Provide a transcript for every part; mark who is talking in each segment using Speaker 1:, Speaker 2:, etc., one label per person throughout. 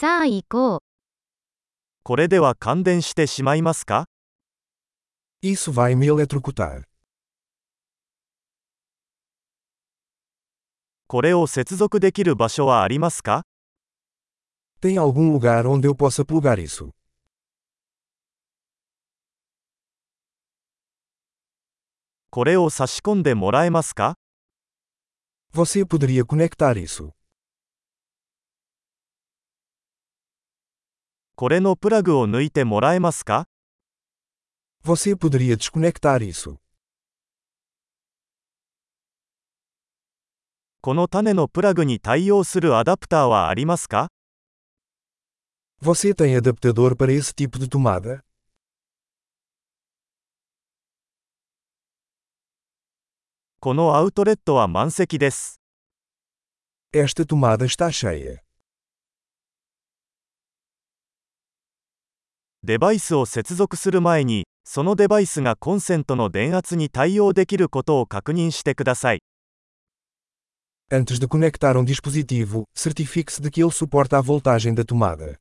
Speaker 1: さあ行こう。
Speaker 2: これでは感電してしまいますか
Speaker 3: Isso vai me eletrocutar.
Speaker 2: これを接続できる場所はありますか
Speaker 3: Tem algum lugar onde eu possa plugar isso?
Speaker 2: これを差し込んでもらえますか
Speaker 3: Você poderia conectar isso?
Speaker 2: これのプラグを抜いてもらえますか
Speaker 3: Você poderia desconectar isso?
Speaker 2: この種のプラグに対応するアダプターはありますか
Speaker 3: Você tem adaptador para esse tipo de tomada?
Speaker 2: このアウトレットは満席です。
Speaker 3: Esta tomada está cheia.
Speaker 2: デバイスを接続する前に、そのデバイスがコンセントの電圧に対応できることを確認してください。
Speaker 3: Antes de conectar um dispositivo, certifique-se de que ele suporta a voltagem da tomada.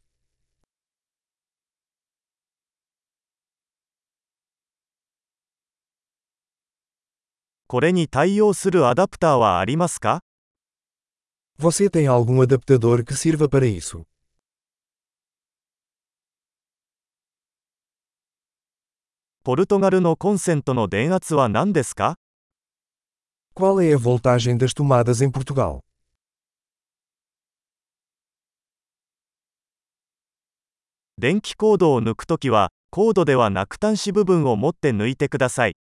Speaker 2: これに対応するアダプターはありますか
Speaker 3: Você tem algum adaptador que sirva para isso?
Speaker 2: ポルトガルのコンセントの電圧は何ですか
Speaker 3: Qual é a voltagem das tomadas em Portugal?
Speaker 2: 電気コードを抜くときは、コードではなく端子部分を持って抜いてください。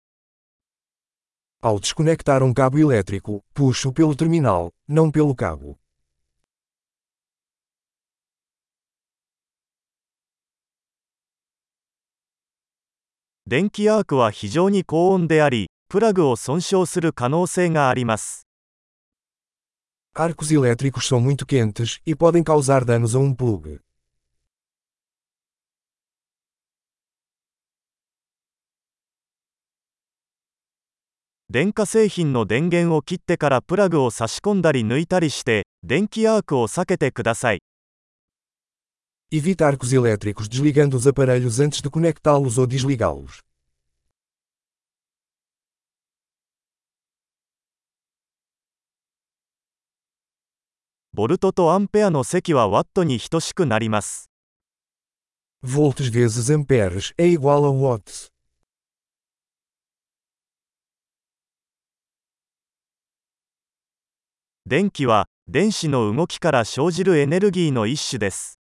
Speaker 3: Ao desconectar um cabo elétrico, puxo pelo terminal, não pelo cabo.
Speaker 2: 電気アークは非常に高温であり、プラグを損傷する可能性があります。
Speaker 3: Arcos elétricos são muito quentes e podem causar danos a um plug.
Speaker 2: 電化製品の電源を切ってからプラグを差し込んだり抜いたりして、電気アークを避けてください。
Speaker 3: Evite arcos elétricos desligando os aparelhos antes de conectá-los ou desligá-los.
Speaker 2: ボルトとアンペアの積はワットに等しくなります。
Speaker 3: Volts vezes amperes é igual a watts.
Speaker 2: 電気は、電子の動きから生じるエネルギーの一種です。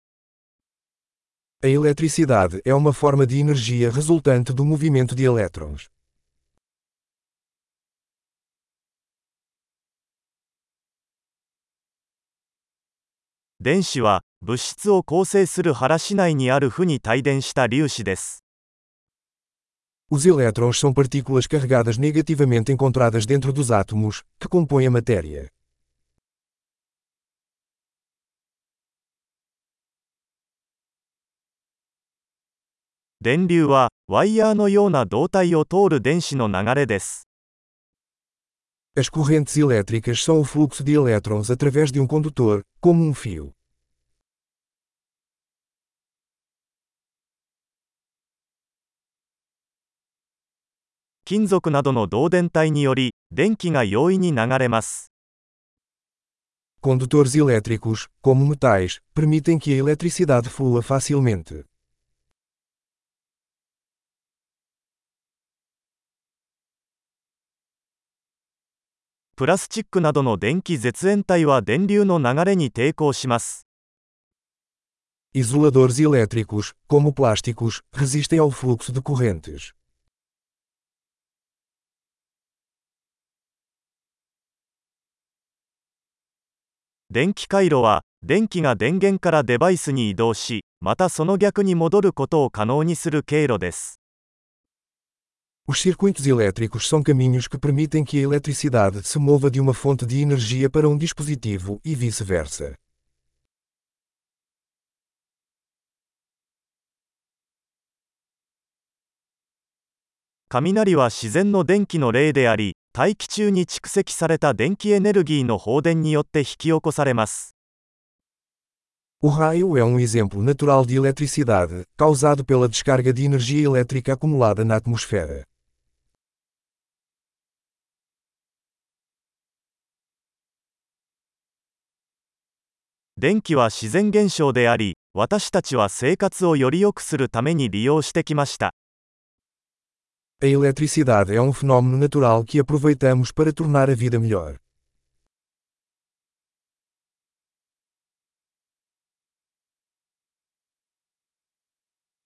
Speaker 3: A eletricidade é uma forma de energia resultante do movimento de elétrons.
Speaker 2: 電子は、物質を構成する腹子内にある負に帯電した粒子です。
Speaker 3: Os elétrons são partículas carregadas negativamente encontradas dentro dos átomos, que compõem a matéria.
Speaker 2: 電流は、ワイヤーのような導体を通る電子の流れです。
Speaker 3: As correntes elétricas são o fluxo de elétrons através de um condutor, como um fio.
Speaker 2: 金属などの導電体により、電気が容易に流れます。
Speaker 3: Condutores elétricos, como metais, permitem que a eletricidade flua facilmente.
Speaker 2: プラスチックなどの電気絶縁体は電流の流れに抵抗します。
Speaker 3: Isoladores elétricos, como plásticos, resistem ao fluxo de correntes.
Speaker 2: 電気回路は、電気が電源からデバイスに移動し、またその逆に戻ることを可能にする経路です。
Speaker 3: Os circuitos elétricos são caminhos que permitem que a eletricidade se mova de uma fonte de energia para um dispositivo e vice-versa. O raio é um exemplo natural de eletricidade, causado pela descarga de energia elétrica acumulada na atmosfera.
Speaker 2: 電気は自然現象であり、私たちは生活をより良くするために利用してきました。
Speaker 3: A eletricidade é um fenômeno natural que aproveitamos para tornar a vida melhor.